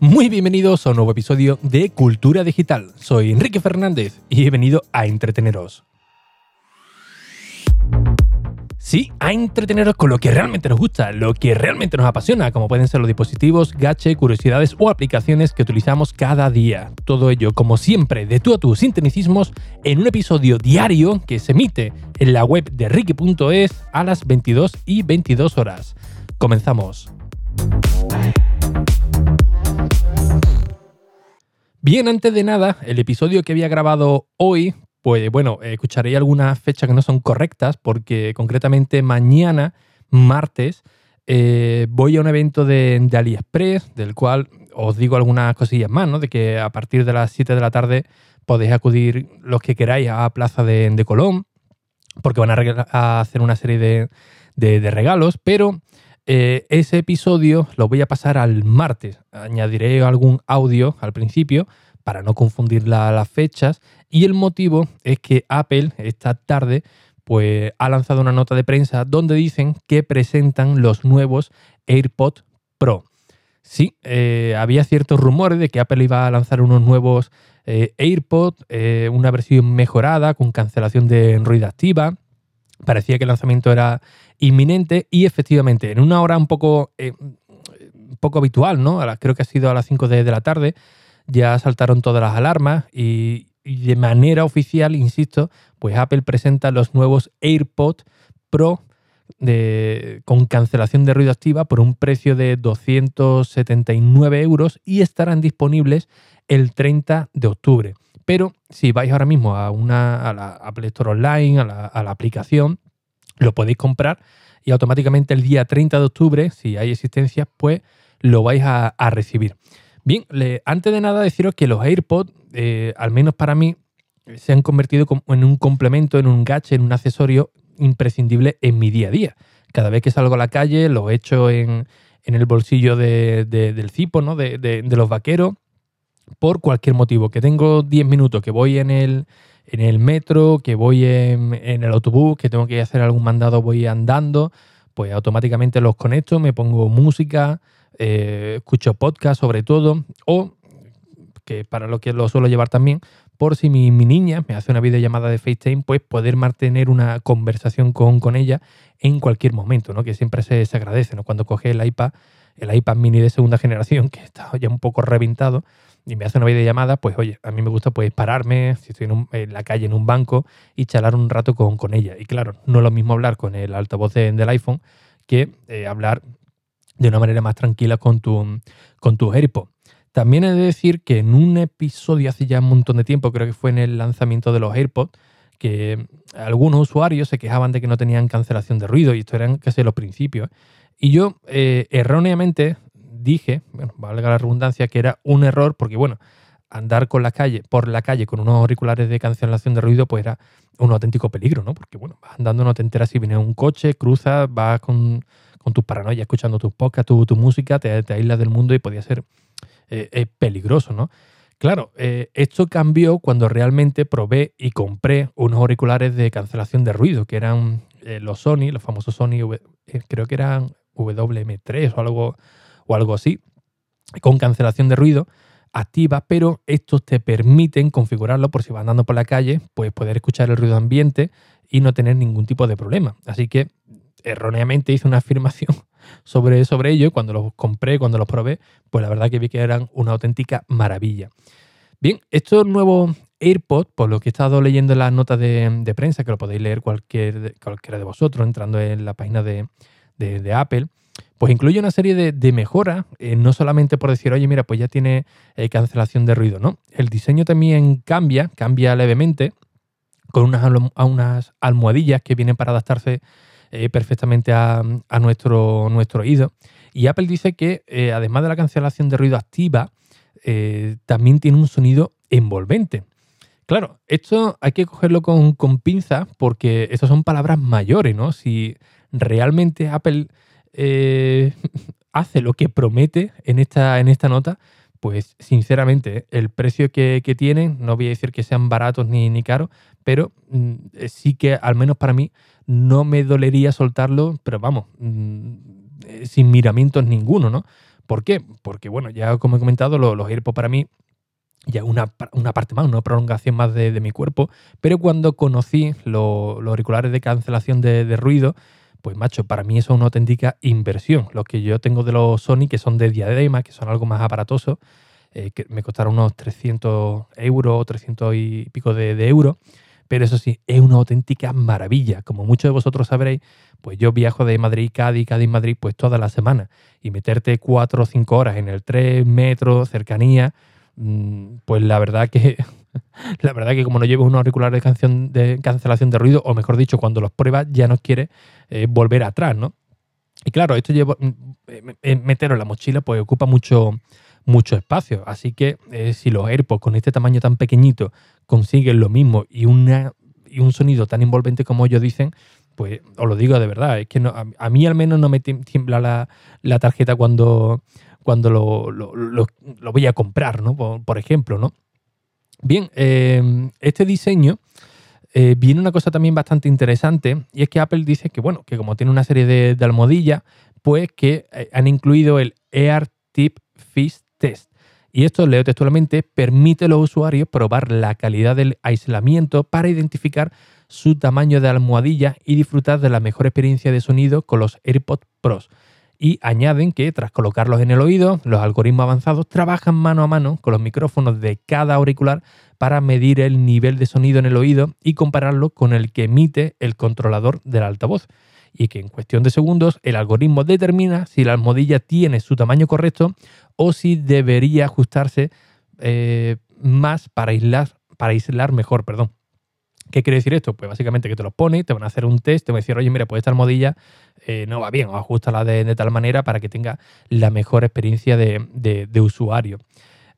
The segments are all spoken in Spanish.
Muy bienvenidos a un nuevo episodio de Cultura Digital. Soy Enrique Fernández y he venido a entreteneros. Sí, a entreteneros con lo que realmente nos gusta, lo que realmente nos apasiona, como pueden ser los dispositivos, gache, curiosidades o aplicaciones que utilizamos cada día. Todo ello, como siempre, de tú a tú sin tecnicismos, en un episodio diario que se emite en la web de Ricky.es a las 22 y 22 horas. Comenzamos. Bien, antes de nada, el episodio que había grabado hoy, pues bueno, escucharé algunas fechas que no son correctas, porque concretamente mañana, martes, eh, voy a un evento de, AliExpress, del cual os digo algunas cosillas más, ¿no? De que a partir de las 7 de la tarde podéis acudir los que queráis a Plaza de, Colón, porque van a, hacer una serie de, regalos, pero eh, ese episodio lo voy a pasar al martes. Añadiré algún audio al principio para no confundir las fechas. Y el motivo es que Apple esta tarde pues, ha lanzado una nota de prensa donde dicen que presentan los nuevos AirPods Pro. Sí, eh, había ciertos rumores de que Apple iba a lanzar unos nuevos eh, AirPods, una versión mejorada con cancelación de ruido activa. Parecía que el lanzamiento era inminente y efectivamente en una hora un poco, eh, poco habitual, ¿no? creo que ha sido a las 5 de, la tarde, ya saltaron todas las alarmas y, de manera oficial, insisto, pues Apple presenta los nuevos AirPods Pro de, con cancelación de ruido activa por un precio de 279 euros y estarán disponibles el 30 de octubre. Pero si vais ahora mismo a, una, a la Apple Store Online, a la, aplicación, lo podéis comprar y automáticamente el día 30 de octubre, si hay existencia, pues lo vais a, recibir. Bien, antes de nada deciros que los AirPods, eh, al menos para mí, se han convertido en un complemento, en un gadget, en un accesorio imprescindible en mi día a día. Cada vez que salgo a la calle lo echo en, en el bolsillo del cipo, ¿no? de, de los vaqueros, por cualquier motivo. Que tengo 10 minutos, que voy en el, en el metro, que voy en, el autobús, que tengo que hacer algún mandado, voy andando, pues automáticamente los conecto, me pongo música, eh, escucho podcast sobre todo, o que para lo que lo suelo llevar también, por si mi, niña me hace una videollamada de FaceTime, pues poder mantener una conversación con, con ella en cualquier momento, ¿no? Que siempre se, se agradece, ¿no? Cuando coge el iPad, el iPad mini de segunda generación, que está ya un poco reventado, y me hace una videollamada, pues oye, a mí me gusta pues pararme, si estoy en, la calle en un banco y charlar un rato con, con, ella. Y claro, no es lo mismo hablar con el altavoz del iPhone que eh, hablar de una manera más tranquila con tu, con AirPods. También he de decir que en un episodio hace ya un montón de tiempo, creo que fue en el lanzamiento de los AirPods, que algunos usuarios se quejaban de que no tenían cancelación de ruido y esto eran casi los principios. Y yo eh, erróneamente dije, bueno, valga la redundancia, que era un error porque, bueno, andar con la calle, por la calle con unos auriculares de cancelación de ruido, pues era un auténtico peligro, ¿no? Porque, bueno, vas andando, no te enteras si viene un coche, cruzas, vas con, tus paranoias escuchando tus podcasts, tu, tu música, te, te, aíslas del mundo y podía ser eh, peligroso, ¿no? Claro, eh, esto cambió cuando realmente probé y compré unos auriculares de cancelación de ruido, que eran eh, los Sony, los famosos Sony, creo que eran WM3 o algo, o algo así, con cancelación de ruido activa, pero estos te permiten configurarlo por si vas andando por la calle, pues poder escuchar el ruido ambiente y no tener ningún tipo de problema. Así que erróneamente hice una afirmación sobre, sobre ello cuando los compré, cuando los probé, pues la verdad que vi que eran una auténtica maravilla. Bien, estos nuevos AirPods, por lo que he estado leyendo en las notas de, prensa, que lo podéis leer cualquier, cualquiera de vosotros entrando en la página de, de Apple, pues incluye una serie de, mejoras, eh, no solamente por decir, oye, mira, pues ya tiene eh, cancelación de ruido, ¿no? El diseño también cambia, cambia levemente, con unas, unas almohadillas que vienen para adaptarse eh, perfectamente a, nuestro, nuestro oído. Y Apple dice que además de la cancelación de ruido activa, también tiene un sonido envolvente. Claro, esto hay que cogerlo con, con pinzas porque estas son palabras mayores, ¿no? Si realmente Apple eh, hace lo que promete en esta, en esta nota, pues sinceramente el precio que, tienen, no voy a decir que sean baratos ni, ni caros, pero mm, sí que al menos para mí no me dolería soltarlo, pero vamos, mm, sin miramientos ninguno, ¿no? ¿Por qué? Porque, bueno, ya como he comentado, los, los AirPods para mí ya una, una parte más, una prolongación más de, mi cuerpo, pero cuando conocí los auriculares de cancelación de, ruido, pues macho, para mí eso es una auténtica inversión. Los que yo tengo de los Sony, que son de diadema, que son algo más aparatosos, eh, que me costaron unos 300 euros, 300 y pico de, euros, pero eso sí, es una auténtica maravilla. Como muchos de vosotros sabréis, pues yo viajo de Madrid, Cádiz, Cádiz, Madrid, pues toda la semana. Y meterte cuatro o cinco horas en el tren, metro, cercanía, Mm, pues la verdad que la verdad que como no lleves unos auriculares de, canción, de cancelación de ruido, o mejor dicho, cuando los pruebas ya no quieres eh, volver atrás, ¿no? Y claro, esto lleva, mm, eh, meterlo en la mochila pues ocupa mucho, mucho espacio. Así que eh, si los AirPods con este tamaño tan pequeñito consiguen lo mismo y, una, y un sonido tan envolvente como ellos dicen, pues os lo digo de verdad, es que a, mí al menos no me tiembla la, tarjeta cuando, cuando lo, voy a comprar, ¿no? Por, ejemplo, ¿no? Bien, eh, este diseño eh, viene una cosa también bastante interesante y es que Apple dice que, bueno, que como tiene una serie de, de almohadillas, pues que eh, han incluido el Air Tip Fist Test. Y esto, leo textualmente, permite a los usuarios probar la calidad del aislamiento para identificar su tamaño de almohadilla y disfrutar de la mejor experiencia de sonido con los AirPods Pros y añaden que tras colocarlos en el oído, los algoritmos avanzados trabajan mano a mano con los micrófonos de cada auricular para medir el nivel de sonido en el oído y compararlo con el que emite el controlador del altavoz. Y que en cuestión de segundos el algoritmo determina si la almohadilla tiene su tamaño correcto o si debería ajustarse eh, más para aislar, para aislar mejor. Perdón. ¿Qué quiere decir esto? Pues básicamente que te los pone, te van a hacer un test, te van a decir, oye, mira, pues esta almohadilla eh, no va bien, o ajustala de, de, tal manera para que tenga la mejor experiencia de, usuario.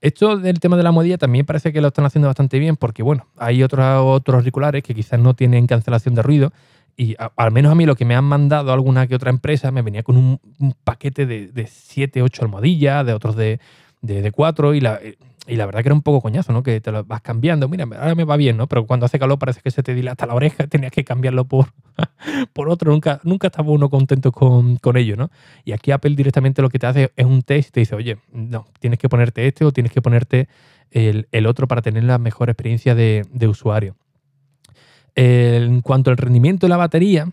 Esto del tema de la almohadilla también parece que lo están haciendo bastante bien porque, bueno, hay otros, otros auriculares que quizás no tienen cancelación de ruido y al menos a mí lo que me han mandado alguna que otra empresa me venía con un, paquete de 7, 8 almohadillas, de otros de, de, 4 y la, y la verdad que era un poco coñazo, ¿no? Que te lo vas cambiando. Mira, ahora me va bien, ¿no? Pero cuando hace calor parece que se te dilata la oreja, tenías que cambiarlo por, por otro. Nunca, nunca estaba uno contento con, con ello, ¿no? Y aquí Apple directamente lo que te hace es un test y te dice, oye, no, tienes que ponerte este o tienes que ponerte el, otro para tener la mejor experiencia de, usuario. En cuanto al rendimiento de la batería,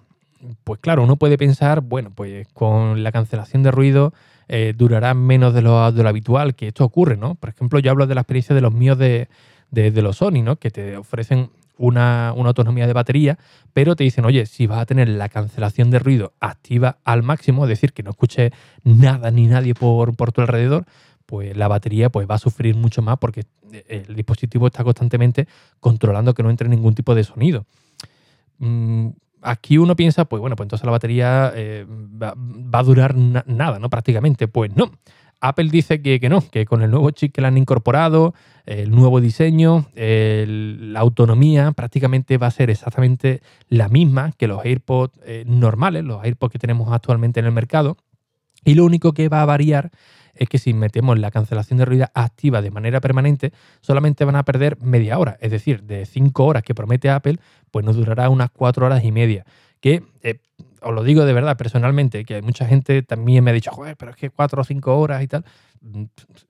pues claro, uno puede pensar, bueno, pues con la cancelación de ruido eh, durará menos de lo, de lo, habitual, que esto ocurre, ¿no? Por ejemplo, yo hablo de la experiencia de los míos de, los Sony, ¿no? Que te ofrecen una, autonomía de batería, pero te dicen, oye, si vas a tener la cancelación de ruido activa al máximo, es decir, que no escuche nada ni nadie por, por tu alrededor, pues la batería pues, va a sufrir mucho más porque el dispositivo está constantemente controlando que no entre ningún tipo de sonido. Aquí uno piensa, pues bueno, pues entonces la batería eh, va, a durar nada, ¿no? Prácticamente. Pues no. Apple dice que, no, que con el nuevo chip que le han incorporado, el nuevo diseño, la autonomía prácticamente va a ser exactamente la misma que los AirPods eh, normales, los AirPods que tenemos actualmente en el mercado. Y lo único que va a variar es que si metemos la cancelación de ruido activa de manera permanente, solamente van a perder media hora. Es decir, de 5 horas que promete Apple, pues nos durará unas 4 horas y media. Que eh, os lo digo de verdad, personalmente, que mucha gente también me ha dicho, joder, pero es que 4 o 5 horas y tal. Mm,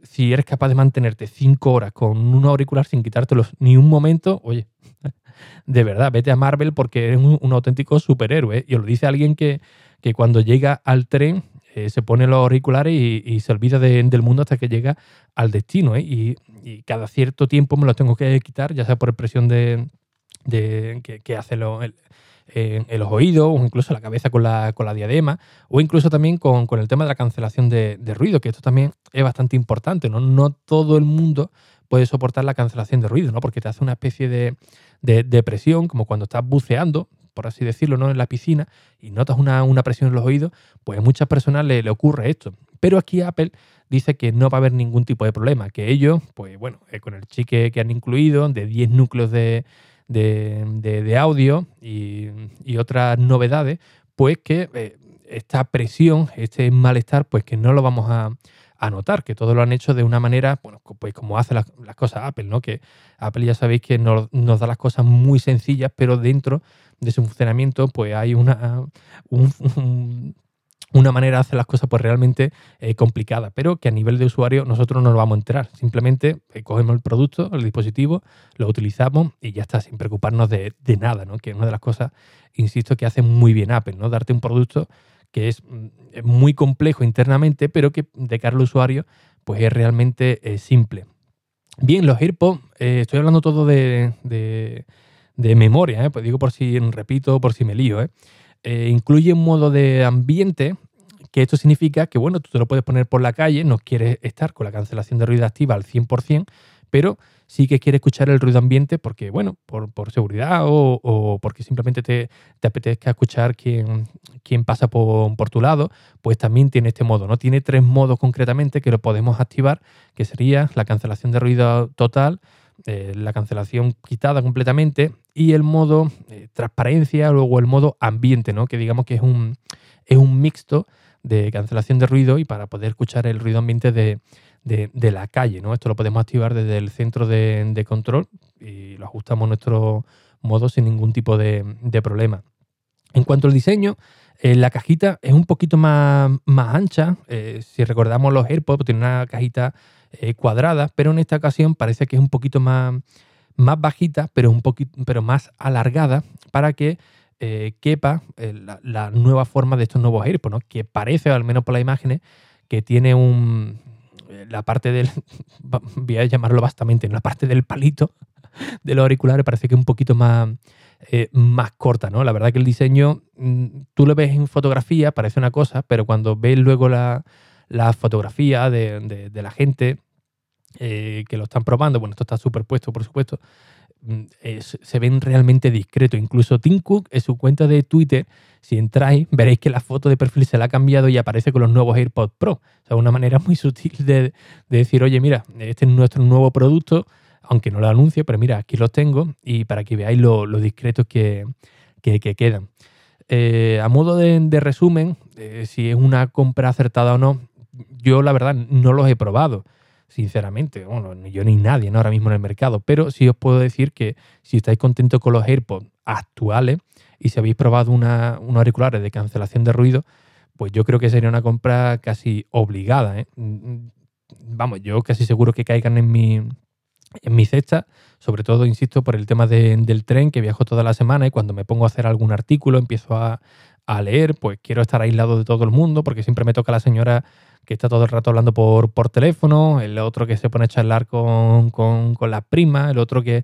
si eres capaz de mantenerte 5 horas con un auricular sin quitártelos ni un momento, oye, de verdad, vete a Marvel porque eres un, auténtico superhéroe. Y os lo dice alguien que, que cuando llega al tren eh, se pone los auriculares y, se olvida del mundo hasta que llega al destino. ¿eh? Y, cada cierto tiempo me los tengo que quitar, ya sea por presión de, que, hace en, los oídos o incluso la cabeza con la, con la diadema o incluso también con, el tema de la cancelación de, ruido, que esto también es bastante importante. ¿no? no todo el mundo puede soportar la cancelación de ruido, ¿no? porque te hace una especie de, de presión, como cuando estás buceando, por así decirlo, ¿no? en la piscina y notas una, presión en los oídos, pues a muchas personas le, ocurre esto. Pero aquí Apple dice que no va a haber ningún tipo de problema, que ellos, pues bueno, eh, con el chip que, han incluido de 10 núcleos de, audio y, otras novedades, pues que eh, esta presión, este malestar, pues que no lo vamos a, a notar, que todo lo han hecho de una manera, bueno, pues como hace las, cosas Apple, ¿no? Que Apple ya sabéis que nos, da las cosas muy sencillas, pero dentro de su funcionamiento, pues hay una, un, una manera de hacer las cosas pues realmente eh, complicada, pero que a nivel de usuario nosotros no nos vamos a enterar. Simplemente eh, cogemos el producto, el dispositivo, lo utilizamos y ya está, sin preocuparnos de, nada, ¿no? Que es una de las cosas, insisto, que hace muy bien Apple, ¿no? Darte un producto que es mm, muy complejo internamente, pero que de cara al usuario pues es realmente eh, simple. Bien, los AirPods, estoy hablando todo de, de, memoria, pues digo por si repito, por si me lío, incluye un modo de ambiente que esto significa que, bueno, tú te lo puedes poner por la calle, no quieres estar con la cancelación de ruido activa al 100%, pero sí que quieres escuchar el ruido ambiente porque, bueno, por, seguridad o, porque simplemente te, apetezca escuchar quién, quién pasa por, tu lado, pues también tiene este modo, ¿no? Tiene tres modos concretamente que lo podemos activar, que sería la cancelación de ruido total, eh, la cancelación quitada completamente y el modo eh, transparencia, luego el modo ambiente, ¿no? Que digamos que es un, es un mixto de cancelación de ruido y para poder escuchar el ruido ambiente de, la calle. ¿no? Esto lo podemos activar desde el centro de, control y lo ajustamos a nuestro modo sin ningún tipo de, problema. En cuanto al diseño, eh, la cajita es un poquito más, más ancha. Eh, si recordamos los AirPods, tiene una cajita eh, cuadrada, pero en esta ocasión parece que es un poquito más, más bajita, pero, un poquito, pero más alargada para que quepa eh, la, nueva forma de estos nuevos AirPods, ¿no? que parece, al menos por las imágenes, que tiene un. Eh, la parte del. Voy a llamarlo bastante, en la parte del palito de los auriculares parece que un poquito más, más corta, ¿no? La verdad que el diseño, mm, tú lo ves en fotografía, parece una cosa, pero cuando ves luego la, fotografía de, de, la gente que lo están probando, bueno, esto está superpuesto, por supuesto, Mm, se ven realmente discretos. Incluso Tim Cook en su cuenta de Twitter, si entráis, veréis que la foto de perfil se la ha cambiado y aparece con los nuevos AirPods Pro. O sea, una manera muy sutil de, decir, oye, mira, este es nuestro nuevo producto, aunque no lo anuncio, pero mira, aquí los tengo y para que veáis lo, discretos que, quedan. Eh, a modo de, resumen, eh, si es una compra acertada o no, yo la verdad no los he probado sinceramente. Bueno, yo ni nadie ¿no? ahora mismo en el mercado. Pero sí os puedo decir que si estáis contentos con los AirPods actuales y si habéis probado una, unos auriculares de cancelación de ruido, pues yo creo que sería una compra casi obligada. ¿eh? Vamos, yo casi seguro que caigan en mi, en mi cesta, sobre todo, insisto, por el tema del tren, que viajo toda la semana y cuando me pongo a hacer algún artículo, empiezo a, a leer, pues quiero estar aislado de todo el mundo, porque siempre me toca la señora que está todo el rato hablando por, por teléfono, el otro que se pone a charlar con, con, con la prima, el otro que.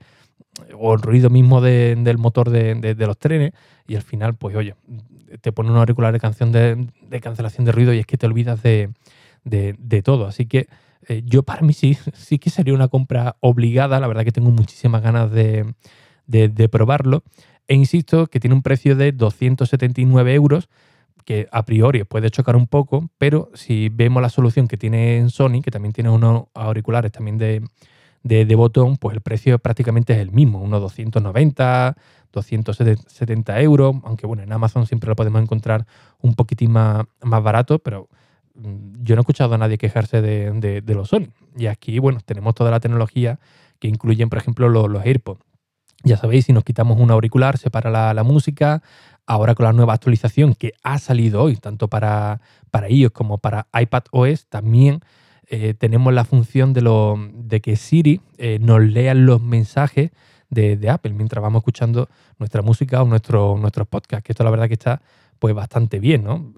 o el ruido mismo del motor de, los trenes, y al final, pues oye, te pone un auricular de, canción de, cancelación de ruido y es que te olvidas de, todo. Así que eh, yo para mí sí, sí que sería una compra obligada, la verdad que tengo muchísimas ganas de, probarlo. E insisto que tiene un precio de 279 euros que a priori puede chocar un poco, pero si vemos la solución que tiene Sony, que también tiene unos auriculares también de, de, botón, pues el precio prácticamente es el mismo, unos 290, 270 euros, aunque bueno, en Amazon siempre lo podemos encontrar un poquitín más, más barato, pero mm, yo no he escuchado a nadie quejarse de, de, los Sony. Y aquí, bueno, tenemos toda la tecnología que incluyen, por ejemplo, los, los AirPods. Ya sabéis, si nos quitamos un auricular, se para la, música, Ahora con la nueva actualización que ha salido hoy, tanto para, para iOS como para iPad OS, también eh, tenemos la función de, lo, de que Siri eh, nos lea los mensajes de, Apple mientras vamos escuchando nuestra música o nuestro, nuestros podcasts, que esto la verdad que está pues bastante bien, ¿no?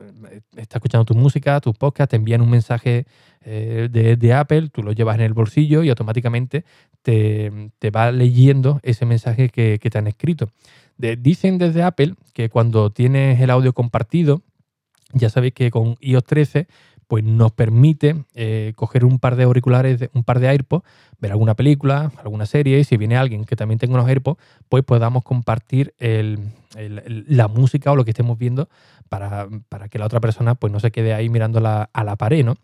Está escuchando tu música, tus podcasts, te envían un mensaje eh, de, Apple, tú lo llevas en el bolsillo y automáticamente te, va leyendo ese mensaje que, que te han escrito dicen desde Apple que cuando tienes el audio compartido, ya sabéis que con iOS 13 pues nos permite eh, coger un par de auriculares, un par de AirPods, ver alguna película, alguna serie, y si viene alguien que también tenga unos AirPods, pues podamos compartir la música o lo que estemos viendo para, que la otra persona pues no se quede ahí mirando a la pared, ¿no?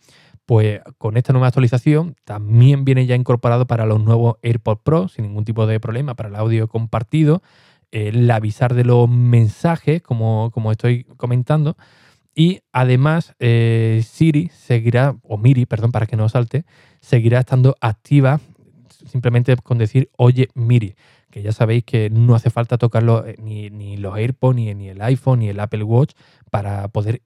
Pues con esta nueva actualización también viene ya incorporado para los nuevos AirPods Pro, sin ningún tipo de problema, para el audio compartido el avisar de los mensajes, como, como estoy comentando. Y además, eh, Siri seguirá, o Miri, perdón, para que no salte, seguirá estando activa simplemente con decir oye Miri, que ya sabéis que no hace falta tocarlo eh, ni, ni los AirPods, ni, ni, el iPhone, ni el Apple Watch para poder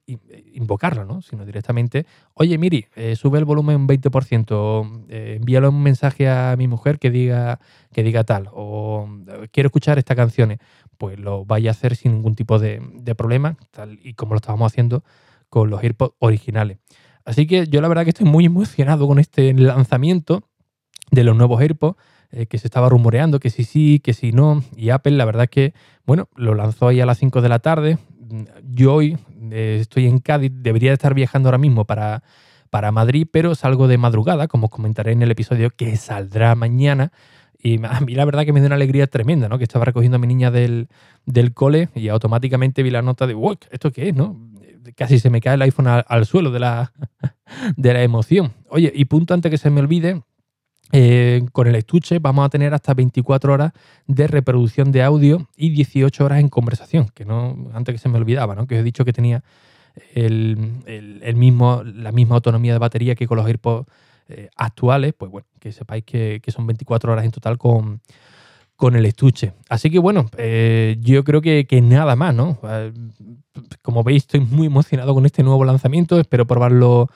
invocarlo, ¿no? Sino directamente, oye, Miri, eh, sube el volumen un 20%, eh, envíalo un mensaje a mi mujer que diga, que diga tal, o quiero escuchar estas canciones, pues lo vaya a hacer sin ningún tipo de, de problema, tal y como lo estábamos haciendo con los AirPods originales. Así que yo la verdad que estoy muy emocionado con este lanzamiento de los nuevos AirPods eh, que se estaba rumoreando, que sí sí, que sí no. Y Apple, la verdad que, bueno, lo lanzó ahí a las 5 de la tarde. Yo hoy eh, estoy en Cádiz, debería estar viajando ahora mismo para, para Madrid, pero salgo de madrugada, como comentaré en el episodio que saldrá mañana. Y a mí la verdad que me dio una alegría tremenda, ¿no? Que estaba recogiendo a mi niña del, del cole y automáticamente vi la nota de, wow, ¿esto qué es, no? Casi se me cae el iPhone al, suelo de la, de la emoción. Oye, y punto antes que se me olvide, eh, con el estuche vamos a tener hasta 24 horas de reproducción de audio y 18 horas en conversación, que no antes que se me olvidaba, ¿no? que os he dicho que tenía el, mismo, la misma autonomía de batería que con los AirPods eh, actuales, pues bueno, que sepáis que, son 24 horas en total con, con el estuche. Así que bueno, eh, yo creo que, nada más, ¿no? Como veis, estoy muy emocionado con este nuevo lanzamiento, espero probarlo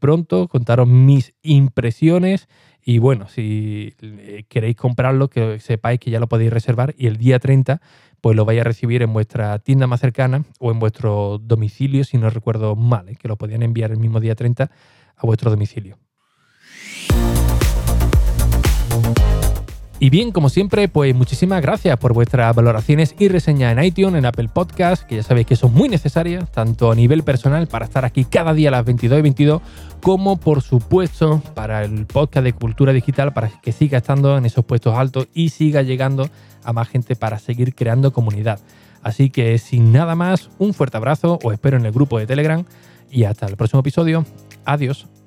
pronto, contaros mis impresiones y bueno, si eh, queréis comprarlo, que sepáis que ya lo podéis reservar y el día 30 pues lo vais a recibir en vuestra tienda más cercana o en vuestro domicilio, si no recuerdo mal, ¿eh? que lo podían enviar el mismo día 30 a vuestro domicilio. Y bien, como siempre, pues muchísimas gracias por vuestras valoraciones y reseñas en iTunes, en Apple Podcast, que ya sabéis que son muy necesarias, tanto a nivel personal para estar aquí cada día a las 22 y 22, como por supuesto para el podcast de cultura digital, para que siga estando en esos puestos altos y siga llegando a más gente para seguir creando comunidad. Así que sin nada más, un fuerte abrazo, os espero en el grupo de Telegram y hasta el próximo episodio. Adiós.